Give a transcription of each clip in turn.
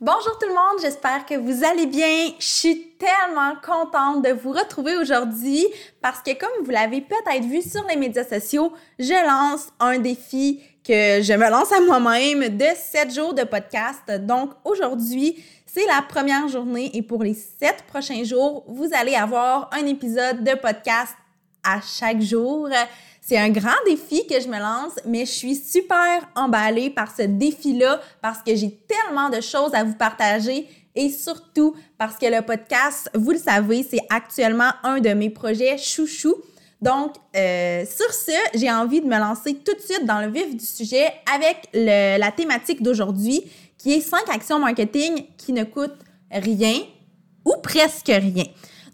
Bonjour tout le monde, j'espère que vous allez bien. Je suis tellement contente de vous retrouver aujourd'hui parce que comme vous l'avez peut-être vu sur les médias sociaux, je lance un défi que je me lance à moi-même de 7 jours de podcast. Donc aujourd'hui, c'est la première journée et pour les 7 prochains jours, vous allez avoir un épisode de podcast à chaque jour. C'est un grand défi que je me lance, mais je suis super emballée par ce défi-là parce que j'ai tellement de choses à vous partager et surtout parce que le podcast, vous le savez, c'est actuellement un de mes projets chouchou. Donc, euh, sur ce, j'ai envie de me lancer tout de suite dans le vif du sujet avec la thématique d'aujourd'hui qui est 5 actions marketing qui ne coûtent rien ou presque rien.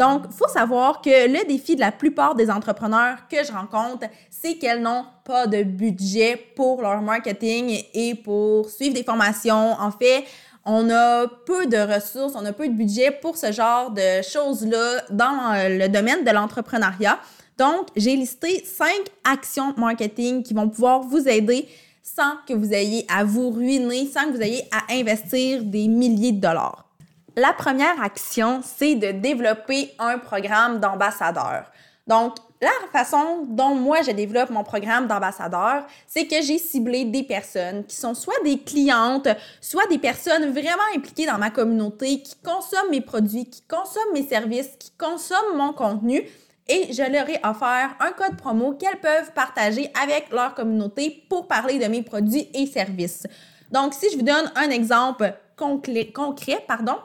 Donc, il faut savoir que le défi de la plupart des entrepreneurs que je rencontre, c'est qu'elles n'ont pas de budget pour leur marketing et pour suivre des formations. En fait, on a peu de ressources, on a peu de budget pour ce genre de choses-là dans le domaine de l'entrepreneuriat. Donc, j'ai listé cinq actions marketing qui vont pouvoir vous aider sans que vous ayez à vous ruiner, sans que vous ayez à investir des milliers de dollars. La première action, c'est de développer un programme d'ambassadeur. Donc, la façon dont moi je développe mon programme d'ambassadeur, c'est que j'ai ciblé des personnes qui sont soit des clientes, soit des personnes vraiment impliquées dans ma communauté, qui consomment mes produits, qui consomment mes services, qui consomment mon contenu. Et je leur ai offert un code promo qu'elles peuvent partager avec leur communauté pour parler de mes produits et services. Donc, si je vous donne un exemple concret, concret pardon,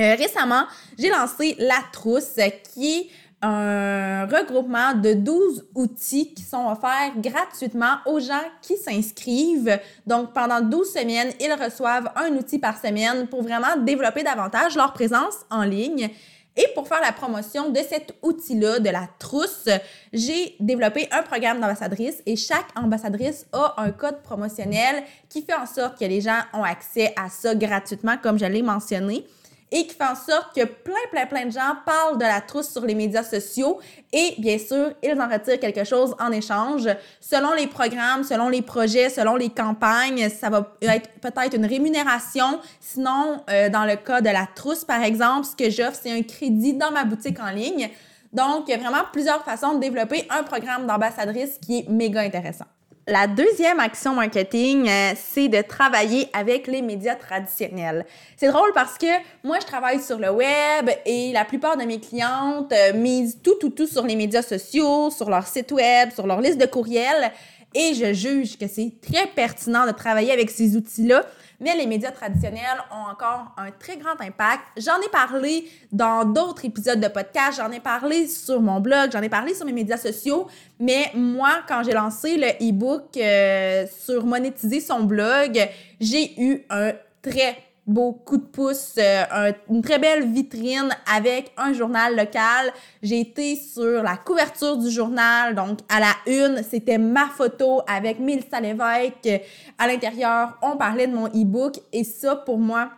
euh, récemment, j'ai lancé La Trousse, qui est un regroupement de 12 outils qui sont offerts gratuitement aux gens qui s'inscrivent. Donc, pendant 12 semaines, ils reçoivent un outil par semaine pour vraiment développer davantage leur présence en ligne. Et pour faire la promotion de cet outil-là, de la trousse, j'ai développé un programme d'ambassadrice et chaque ambassadrice a un code promotionnel qui fait en sorte que les gens ont accès à ça gratuitement, comme je l'ai mentionné et qui fait en sorte que plein, plein, plein de gens parlent de la trousse sur les médias sociaux et bien sûr, ils en retirent quelque chose en échange. Selon les programmes, selon les projets, selon les campagnes, ça va être peut-être une rémunération. Sinon, euh, dans le cas de la trousse, par exemple, ce que j'offre, c'est un crédit dans ma boutique en ligne. Donc, il y a vraiment plusieurs façons de développer un programme d'ambassadrice qui est méga intéressant. La deuxième action marketing, euh, c'est de travailler avec les médias traditionnels. C'est drôle parce que moi, je travaille sur le web et la plupart de mes clientes euh, misent tout, tout, tout sur les médias sociaux, sur leur site web, sur leur liste de courriels. Et je juge que c'est très pertinent de travailler avec ces outils-là. Mais les médias traditionnels ont encore un très grand impact. J'en ai parlé dans d'autres épisodes de podcast, j'en ai parlé sur mon blog, j'en ai parlé sur mes médias sociaux, mais moi, quand j'ai lancé le e-book euh, sur monétiser son blog, j'ai eu un très beau coup de pouce, euh, une très belle vitrine avec un journal local. J'ai été sur la couverture du journal, donc à la une, c'était ma photo avec Mélissa Lévesque. À l'intérieur, on parlait de mon e-book et ça, pour moi,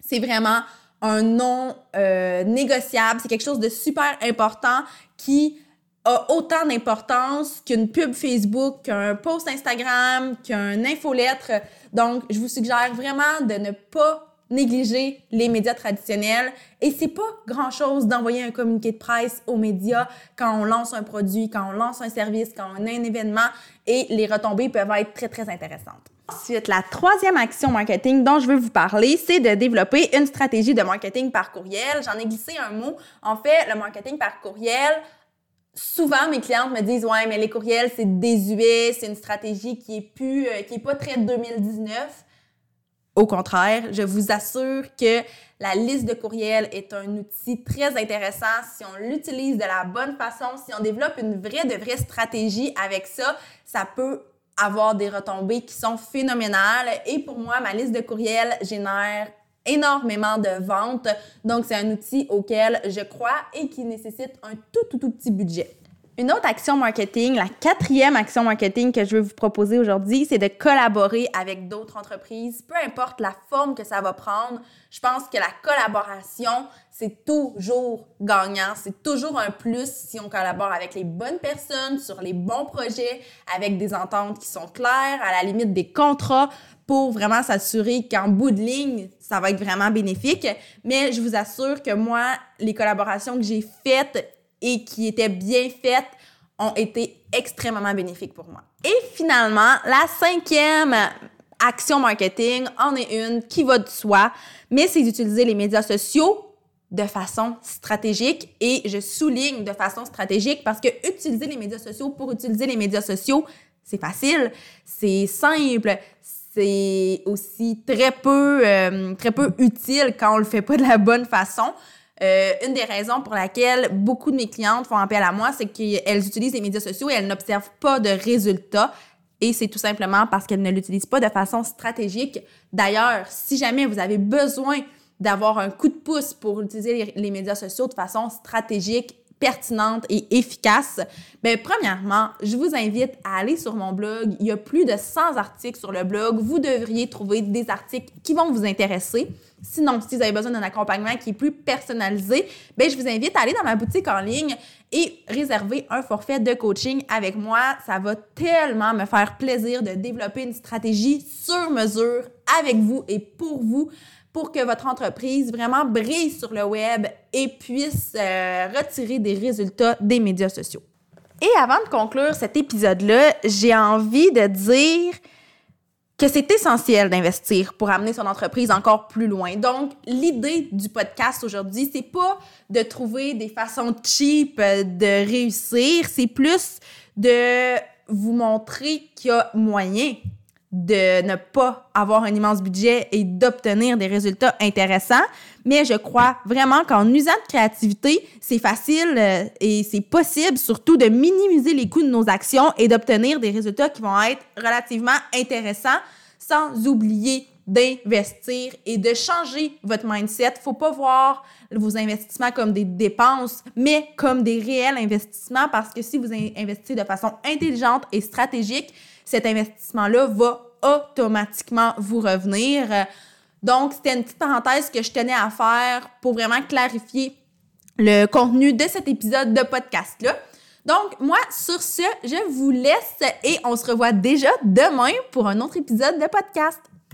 c'est vraiment un non euh, négociable. C'est quelque chose de super important qui a autant d'importance qu'une pub Facebook, qu'un post Instagram, qu'un infolettre. Donc, je vous suggère vraiment de ne pas négliger les médias traditionnels. Et c'est pas grand chose d'envoyer un communiqué de presse aux médias quand on lance un produit, quand on lance un service, quand on a un événement et les retombées peuvent être très, très intéressantes. Ensuite, la troisième action marketing dont je veux vous parler, c'est de développer une stratégie de marketing par courriel. J'en ai glissé un mot. En fait, le marketing par courriel, souvent mes clientes me disent ouais mais les courriels c'est désuet c'est une stratégie qui est plus euh, qui est pas très 2019 au contraire, je vous assure que la liste de courriels est un outil très intéressant si on l'utilise de la bonne façon, si on développe une vraie de vraie stratégie avec ça, ça peut avoir des retombées qui sont phénoménales et pour moi ma liste de courriels génère énormément de ventes. Donc, c'est un outil auquel je crois et qui nécessite un tout, tout, tout petit budget. Une autre action marketing, la quatrième action marketing que je veux vous proposer aujourd'hui, c'est de collaborer avec d'autres entreprises, peu importe la forme que ça va prendre. Je pense que la collaboration, c'est toujours gagnant, c'est toujours un plus si on collabore avec les bonnes personnes, sur les bons projets, avec des ententes qui sont claires, à la limite des contrats pour vraiment s'assurer qu'en bout de ligne, ça va être vraiment bénéfique. Mais je vous assure que moi, les collaborations que j'ai faites et qui étaient bien faites ont été extrêmement bénéfiques pour moi. Et finalement, la cinquième action marketing en est une qui va de soi, mais c'est d'utiliser les médias sociaux de façon stratégique et je souligne de façon stratégique parce que utiliser les médias sociaux pour utiliser les médias sociaux, c'est facile, c'est simple, c'est aussi très peu, euh, très peu utile quand on le fait pas de la bonne façon. Euh, une des raisons pour laquelle beaucoup de mes clientes font appel à moi, c'est qu'elles utilisent les médias sociaux et elles n'observent pas de résultats. Et c'est tout simplement parce qu'elles ne l'utilisent pas de façon stratégique. D'ailleurs, si jamais vous avez besoin d'avoir un coup de pouce pour utiliser les, médias sociaux de façon stratégique, pertinente et efficace, bien, premièrement, je vous invite à aller sur mon blog. Il y a plus de 100 articles sur le blog. Vous devriez trouver des articles qui vont vous intéresser. Sinon, si vous avez besoin d'un accompagnement qui est plus personnalisé, bien, je vous invite à aller dans ma boutique en ligne et réserver un forfait de coaching avec moi. Ça va tellement me faire plaisir de développer une stratégie sur mesure avec vous et pour vous pour que votre entreprise vraiment brille sur le web et puisse euh, retirer des résultats des médias sociaux. Et avant de conclure cet épisode-là, j'ai envie de dire que c'est essentiel d'investir pour amener son entreprise encore plus loin. Donc, l'idée du podcast aujourd'hui, c'est pas de trouver des façons cheap de réussir, c'est plus de vous montrer qu'il y a moyen de ne pas avoir un immense budget et d'obtenir des résultats intéressants. Mais je crois vraiment qu'en usant de créativité, c'est facile euh, et c'est possible surtout de minimiser les coûts de nos actions et d'obtenir des résultats qui vont être relativement intéressants sans oublier d'investir et de changer votre mindset. Faut pas voir vos investissements comme des dépenses, mais comme des réels investissements parce que si vous investissez de façon intelligente et stratégique, cet investissement-là va automatiquement vous revenir. Donc, c'était une petite parenthèse que je tenais à faire pour vraiment clarifier le contenu de cet épisode de podcast-là. Donc, moi, sur ce, je vous laisse et on se revoit déjà demain pour un autre épisode de podcast.